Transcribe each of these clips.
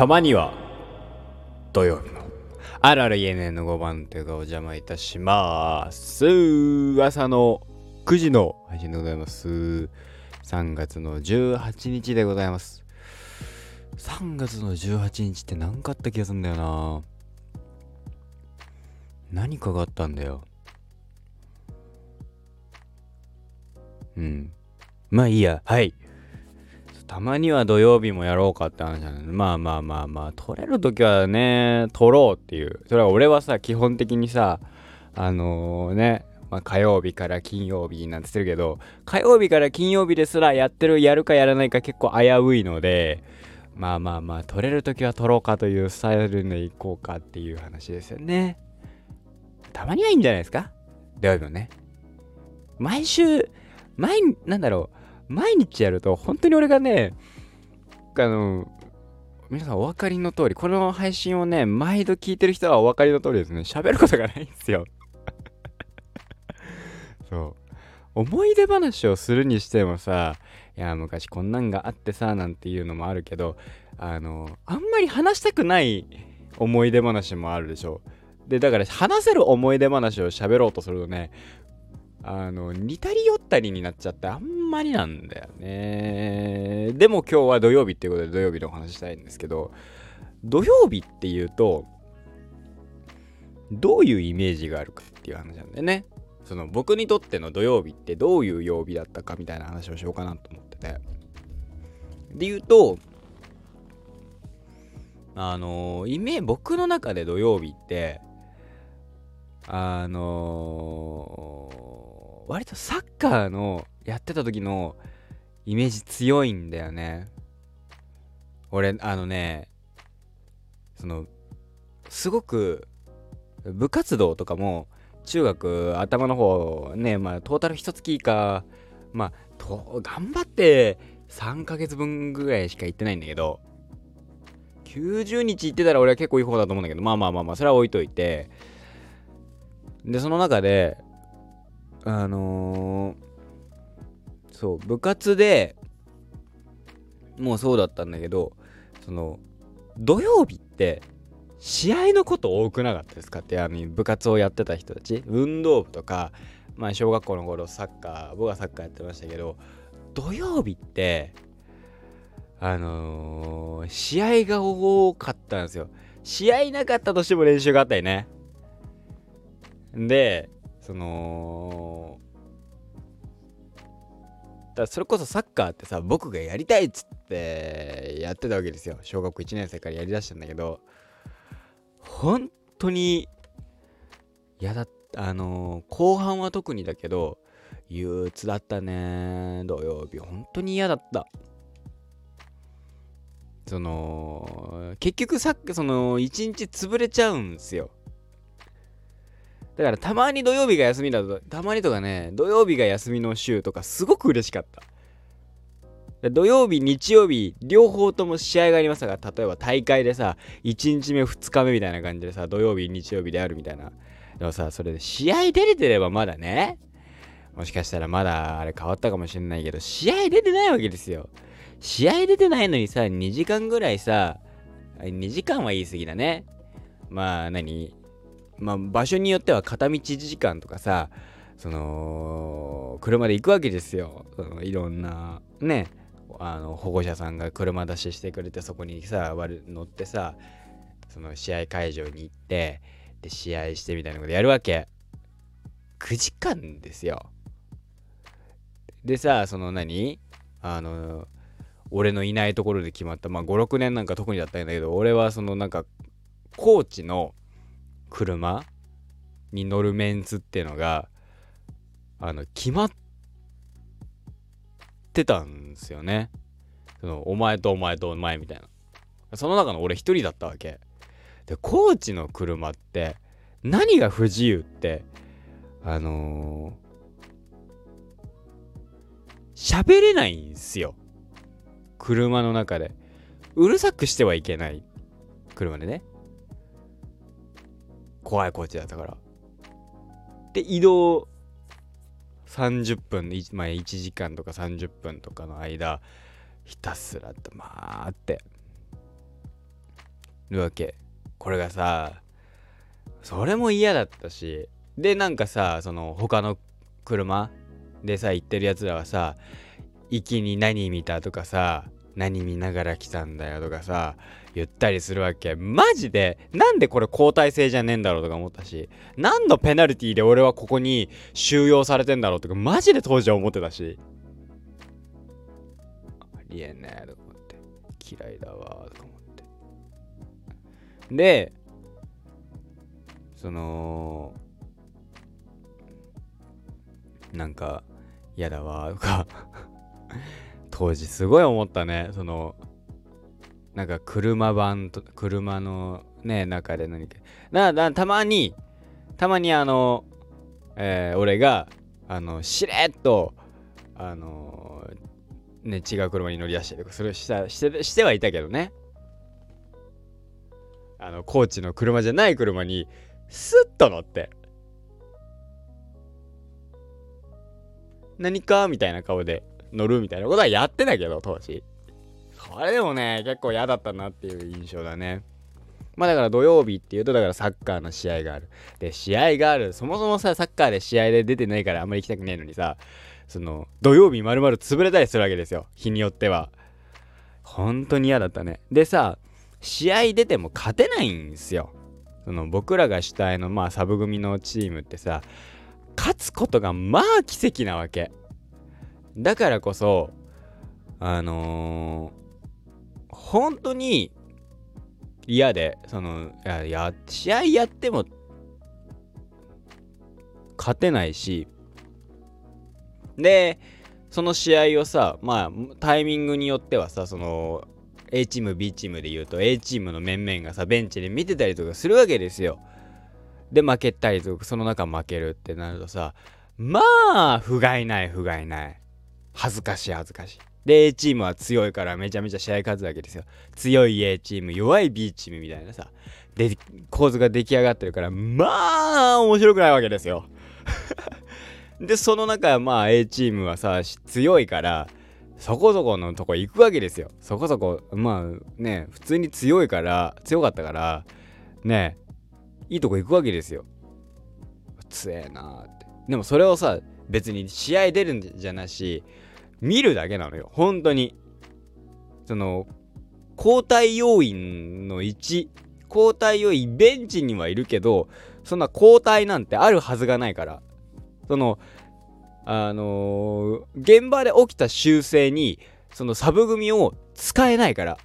たまには土曜日のあるある言えねえの5番手がお邪魔いたします。朝の9時の配信でございます。3月の18日でございます。3月の18日って何かあった気がするんだよな。何かがあったんだよ。うん。まあいいや。はい。たまには土曜日もやろうかって話なんで、まあまあまあまあ、撮れる時はね、撮ろうっていう。それは俺はさ、基本的にさ、あのー、ね、まあ、火曜日から金曜日なんて言ってるけど、火曜日から金曜日ですらやってる、やるかやらないか結構危ういので、まあまあまあ、撮れる時は撮ろうかというスタイルでいこうかっていう話ですよね。たまにはいいんじゃないですか？土曜日もね。毎週、毎、なんだろう。毎日やると本当に俺がねあの皆さんお分かりの通りこの配信をね毎度聞いてる人はお分かりの通りですね。喋ることがないんですよ。そう。思い出話をするにしてもさいや昔こんなんがあってさなんていうのもあるけどあのあんまり話したくない思い出話もあるでしょ。でだから話せる思い出話を喋ろうとするとねあの、似たり寄ったりになっちゃってあんまりなんだよね。でも今日は土曜日っていうことで土曜日のお話したいんですけど、土曜日っていうと、どういうイメージがあるかっていう話なんだよね。その僕にとっての土曜日ってどういう曜日だったかみたいな話をしようかなと思ってて。で言うと、あのイメ僕の中で土曜日って、あのー割とサッカーのやってた時のイメージ強いんだよね。俺あのねそのすごく部活動とかも中学頭の方ねまあトータル一月以下まあと頑張って3ヶ月分ぐらいしか行ってないんだけど90日行ってたら俺は結構いい方だと思うんだけどまあまあまあまあそれは置いといて。でその中であのー、そう部活でもうそうだったんだけどその土曜日って試合のこと多くなかったですかってあの部活をやってた人たち。運動部とかまあ小学校の頃サッカー僕はサッカーやってましたけど土曜日ってあのー、試合が多かったんですよ。試合なかったとしても練習があったりね。でそのだそれこそサッカーってさ僕がやりたいっつってやってたわけですよ。小学1年生からやりだしたんだけど。本当に嫌だったあのー、後半は特にだけど憂鬱だったね。土曜日。本当に嫌だった。その結局さっきその一日潰れちゃうんすよ。だからたまに土曜日が休みだと、たまにとかね、土曜日が休みの週とかすごく嬉しかった。土曜日、日曜日、両方とも試合がありましたか、例えば大会でさ、1日目、2日目みたいな感じでさ、土曜日、日曜日であるみたいな。でもさ、それで試合出れてればまだね、もしかしたらまだあれ変わったかもしれないけど、試合出てないわけですよ。試合出てないのにさ、2時間ぐらいさ、2時間は言い過ぎだね。まあ何、まあ、場所によっては片道1時間とかさその車で行くわけですよ。そのいろんなねあの保護者さんが車出ししてくれてそこにさ乗ってさその試合会場に行ってで試合してみたいなことやるわけ。9時間ですよ。でさその何？あの俺のいないところで決まったまあ56年なんか特にだったんだけど俺はそのなんかコーチの車に乗るメンツっていうのがあの決まってたんですよね。そのお前とお前とお前みたいな。その中の俺一人だったわけ。でコーチの車って何が不自由ってあの喋、ー、れないんすよ。車の中で。うるさくしてはいけない車でね。怖いコーチだったから。で、移動30分、まあ、1時間とか30分とかの間、ひたすらとまあって。るわけこれがさそれも嫌だったしでなんかさその他の車でさ行ってるやつらはさ行きに何見たとかさ何見ながら来たんだよとかさ言ったりするわけ。マジでなんでこれ交代制じゃねえんだろうとか思ったし何のペナルティーで俺はここに収容されてんだろうとかマジで当時は思ってたし。ありえねえとか思って。嫌いだわとか思って。でそのなんか嫌だわとか。当時すごい思ったね。そのなんか車版と車のね中で何か。ななたまにたまにあの、えー、俺があのしれっとあのね違う車に乗り出したりとかそれしたしてしてはいたけどね。あのコーチの車じゃない車にスッと乗って何かみたいな顔で乗るみたいなことはやってたけど、当時。それでもね、結構嫌だったなっていう印象だね。まあだから土曜日っていうと、だからサッカーの試合がある。で、試合がある。そもそもさ、サッカーで試合で出てないからあんまり行きたくねえのにさ、その、土曜日丸々潰れたりするわけですよ。日によっては。本当に嫌だったね。でさ、試合出ても勝てないんですよ。その僕らが主体のまあサブ組のチームってさ、勝つことがまあ奇跡なわけ。だからこそ、あのー、本当に嫌で、その、や、や試合やっても勝てないし、で、その試合をさ、まあ、タイミングによってはさ、その、A チーム、B チームで言うと、A チームの面々がさ、ベンチで見てたりとかするわけですよ。で、負けたりとか、その中負けるってなるとさ、まあ、不甲斐ない、不甲斐ない。恥ずかしい、恥ずかしい。で、A チームは強いからめちゃめちゃ試合勝つわけですよ。強い A チーム、弱い B チームみたいなさ、で、構図が出来上がってるから、まあ、面白くないわけですよ。で、その中、まあ A チームはさ、強いから、そこそこのとこ行くわけですよ。そこそこ、まあね、普通に強いから、強かったから、ね、いいとこ行くわけですよ。強えなって。でもそれをさ、別に試合出るんじゃなし、見るだけなのよ。本当に。その、交代要員の1、交代要員、ベンチにはいるけど、そんな交代なんてあるはずがないから。その、あのー、現場で起きた修正に、そのサブ組を使えないから。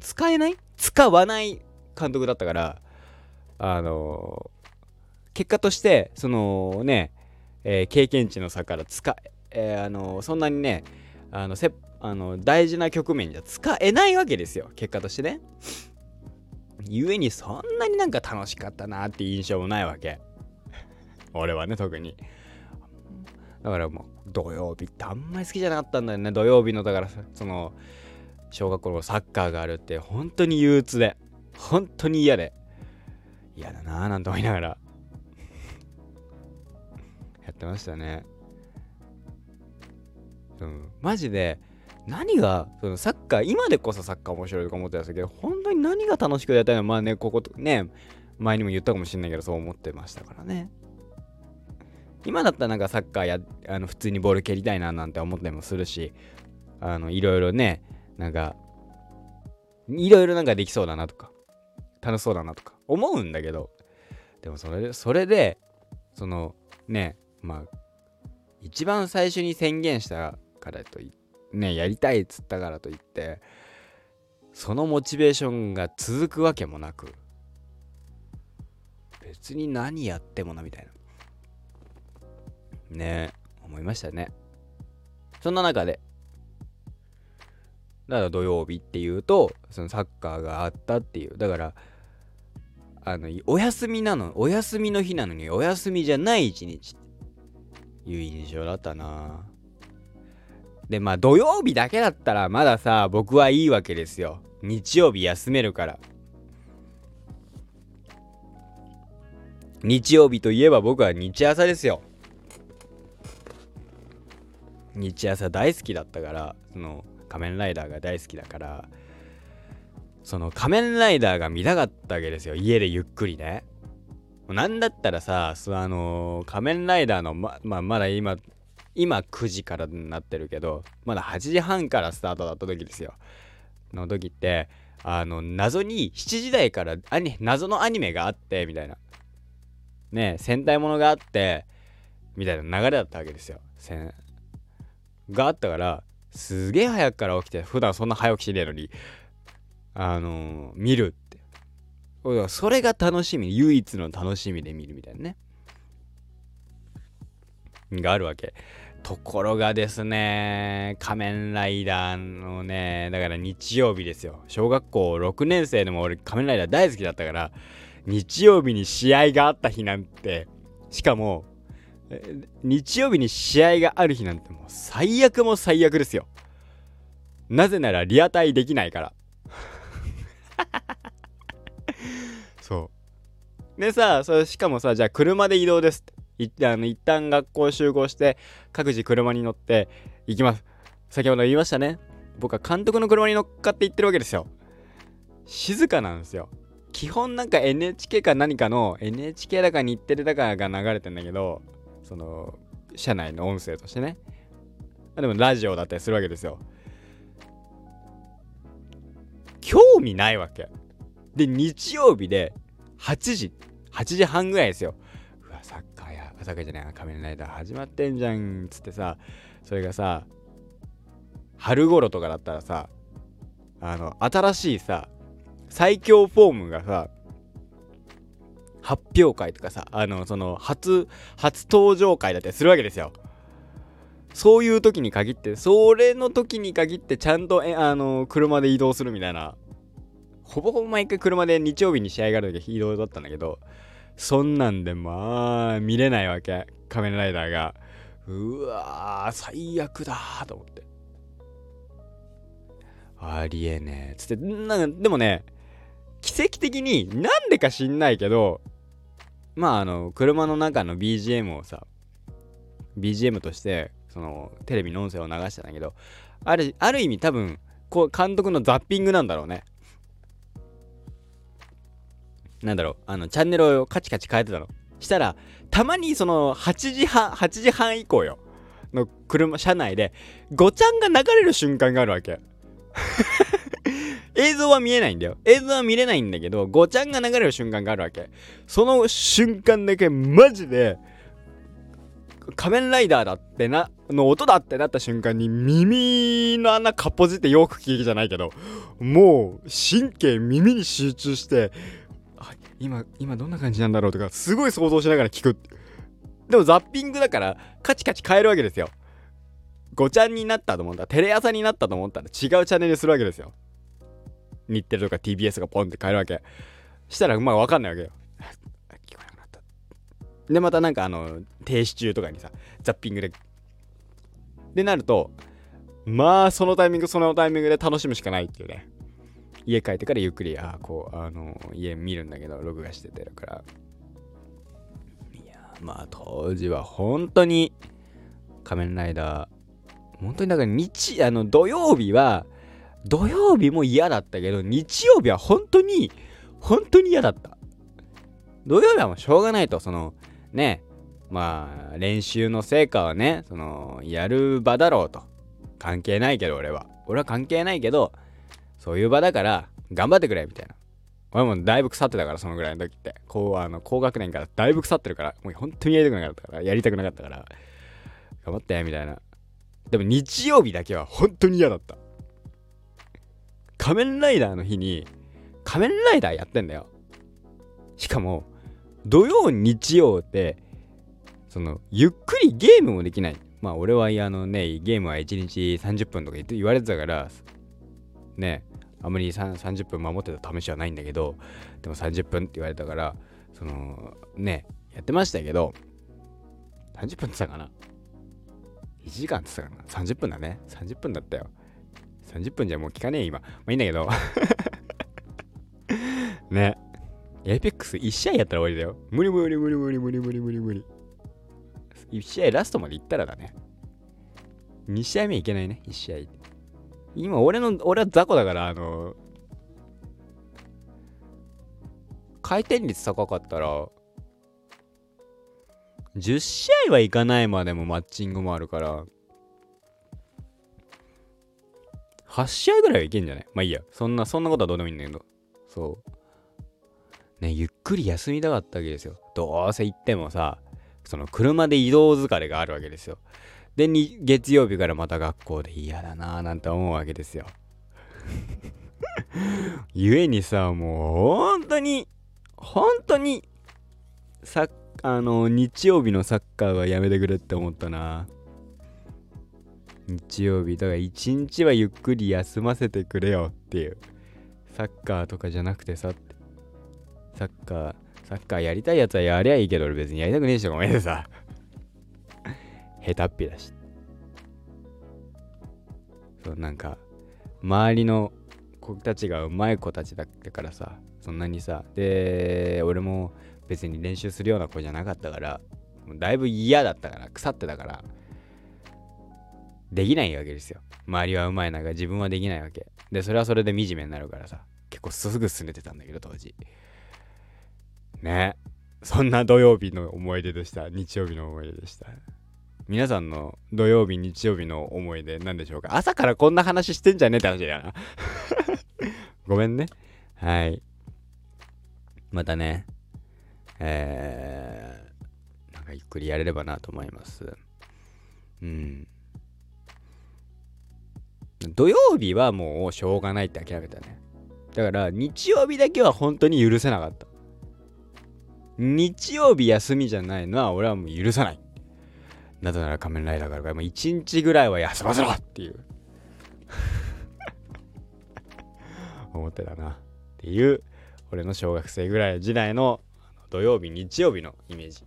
使えない？使わない監督だったから、あのー、結果として、そのね、えー、経験値の差から使え、ー、あの、そんなにね、あのせあの大事な局面じゃ使えないわけですよ、結果としてね。ゆえにそんなになんか楽しかったなって印象もないわけ。俺はね、特に。だからもう土曜日ってあんまり好きじゃなかったんだよね。土曜日の、だからその、小学校のサッカーがあるって本当に憂鬱で、本当に嫌で、嫌だなぁなんて思いながらやってましたね。うん、マジで何がそのサッカー今でこそサッカー面白いとか思ってたんですけど本当に何が楽しくやりたいの？まあねこことね前にも言ったかもしれないけどそう思ってましたからね。今だったらなんかサッカーやあの普通にボール蹴りたいななんて思ったりもするしあのいろいろねなんかいろいろなんかできそうだなとか楽しそうだなとか思うんだけどでもそれでそれでそのねまあ一番最初に宣言したからといねやりたいっつったからといってそのモチベーションが続くわけもなく別に何やってもなみたいな。ね思いましたね。そんな中でだから土曜日っていうとそのサッカーがあったっていう。だからあのお休みなのお休みの日なのにお休みじゃない一日いう印象だったな。でまあ土曜日だけだったらまださ僕はいいわけですよ。日曜日休めるから。日曜日といえば僕は日朝ですよ。日朝大好きだったからその仮面ライダーが大好きだからその仮面ライダーが見たかったわけですよ。家でゆっくりね。なんだったらさあのー、仮面ライダーのま,、まあ、まだ今今9時からになってるけどまだ8時半からスタートだった時ですよ。の時ってあの謎に7時台からアニ謎のアニメがあってみたいな。ね戦隊ものがあってみたいな流れだったわけですよ。があったからすげえ早くから起きて普段そんな早起きしねえのにあのー、見るって。それが楽しみ唯一の楽しみで見るみたいなね。があるわけ。ところがですね仮面ライダーのねだから日曜日ですよ。小学校6年生でも俺仮面ライダー大好きだったから日曜日に試合があった日なんてしかも日曜日に試合がある日なんてもう最悪も最悪ですよ。なぜならリアタイできないから。そう。でさそれしかもさじゃあ車で移動ですって。あの一旦学校集合して各自車に乗って行きます。先ほど言いましたね。僕は監督の車に乗っかって行ってるわけですよ。静かなんですよ。基本なんか NHK か何かの NHK だか日テレだかが流れてんだけどその車内の音声としてね。でもラジオだったりするわけですよ。興味ないわけ。で日曜日で8時8時半ぐらいですよ。サッカーやサッカーじゃない仮面ライダー始まってんじゃんつってさそれがさ春頃とかだったらさあの新しいさ最強フォームがさ発表会とかさあのその初初登場会だったりするわけですよ。そういう時に限ってそれの時に限ってちゃんとえあの車で移動するみたいな。ほぼほぼ毎回車で日曜日に試合がある時移動だったんだけどそんなんでまあ見れないわけ。仮面ライダーが。うわー最悪だと思って。ありえねえ。つってなんかでもね奇跡的になんでか知んないけどまああの車の中の BGM をさ BGM としてそのテレビの音声を流してたんだけどあるある意味多分こう監督のザッピングなんだろうね。なんだろうあのチャンネルをカチカチ変えてたのしたらたまにその8時半8時半以降よの車車内でごちゃんが流れる瞬間があるわけ 映像は見えないんだよ。映像は見れないんだけど、ごちゃんが流れる瞬間があるわけ。その瞬間だけマジで、仮面ライダーだってな、の音だってなった瞬間に耳の穴かっぽじってよく聞きじゃないけど、もう神経耳に集中して、今、今どんな感じなんだろうとか、すごい想像しながら聞く。でもザッピングだからカチカチ変えるわけですよ。ごちゃんになったと思ったら、テレ朝になったと思ったら違うチャンネルするわけですよ。日テレとか TBS がポンって変えるわけしたらまあ分かんないわけよ聞こえなくなったでまたなんかあの停止中とかにさザッピングででなるとまあそのタイミングそのタイミングで楽しむしかないっていうね家帰ってからゆっくりあこうあの家見るんだけど録画しててるからいやまあ当時は本当に仮面ライダー本当にだから日あの土曜日は土曜日も嫌だったけど、日曜日は本当に、本当に嫌だった。土曜日はもうしょうがないと、その、ね、まあ、練習の成果はね、その、やる場だろうと。関係ないけど、俺は。俺は関係ないけど、そういう場だから、頑張ってくれ、みたいな。俺もだいぶ腐ってたから、そのぐらいの時って。こう、あの、高学年からだいぶ腐ってるから、もう本当にやりたくなかったから、やりたくなかったから、頑張って、みたいな。でも日曜日だけは本当に嫌だった。仮面ライダーの日に仮面ライダーやってんだよ。しかも、土曜日曜って、その、ゆっくりゲームもできない。まあ、俺は、あのね、ゲームは1日30分とか言われてたから、ね、あんまり30分守ってた試しはないんだけど、でも30分って言われたから、その、ね、やってましたけど、30分って言ったかな ?1 時間って言ったかな ?30 分だね。30分だったよ。30分じゃもう聞かねえ今。まあいいんだけど ね。エイペックス1試合やったら終わりだよ。無理無理無理無理無理無理無理無理。1試合ラストまで行ったらだね。2試合目いけないね、1試合。今、俺の、俺は雑魚だから、あの、回転率高かったら10試合はいかないまでもマッチングもあるから8試合ぐらいはいけんじゃない？まあいいや。そんなそんなことはどうでもいいんだけど。そう。ねゆっくり休みたかったわけですよ。どうせ行ってもさその車で移動疲れがあるわけですよ。でに月曜日からまた学校で嫌だなぁなんて思うわけですよ。ゆえにさもう本当に本当にさあの日曜日のサッカーはやめてくれって思ったな。日曜日だから一日はゆっくり休ませてくれよっていう。サッカーとかじゃなくてさサッカーサッカーやりたいやつはやりゃいいけど俺別にやりたくねえしごめんねさ。下手っぴだし。そうなんか周りの子たちがうまい子たちだったからさそんなにさで俺も別に練習するような子じゃなかったからだいぶ嫌だったから腐ってたからできないわけですよ。周りはうまい中自分はできないわけ。でそれはそれで惨めになるからさ結構すぐ拗ねてたんだけど当時。ね。そんな土曜日の思い出でした。日曜日の思い出でした。皆さんの土曜日日曜日の思い出何でしょうか？朝からこんな話してんじゃねえって話だな。ごめんね。はい。またね。えー、なんかゆっくりやれればなと思います。うん。土曜日はもうしょうがないって諦めたね。だから日曜日だけは本当に許せなかった。日曜日休みじゃないのは俺はもう許さない。なぜなら仮面ライダーがあるからもう一日ぐらいは休ませろっていう。思ってたなっていう俺の小学生ぐらい時代の土曜日日曜日のイメージ。だか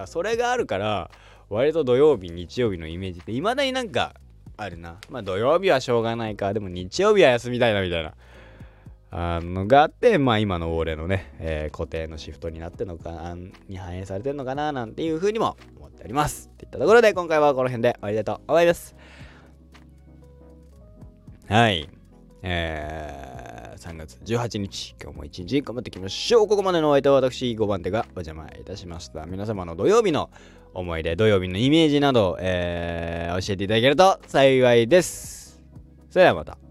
らそれがあるから割と土曜日日曜日のイメージっていまだになんかあるな。まあ土曜日はしょうがないか。でも日曜日は休みたいなみたいな。あのがあってまあ今の俺のね、えー、固定のシフトになってるのかに反映されてるのかななんていうふうにもっております。っていったところで今回はこの辺で終わりだと思います。はい。えー、3月18日今日も一日頑張っていきましょう。ここまでのお相手は私5番手がお邪魔いたしました。皆様の土曜日の思い出土曜日のイメージなど、えー、教えていただけると幸いです。それではまた。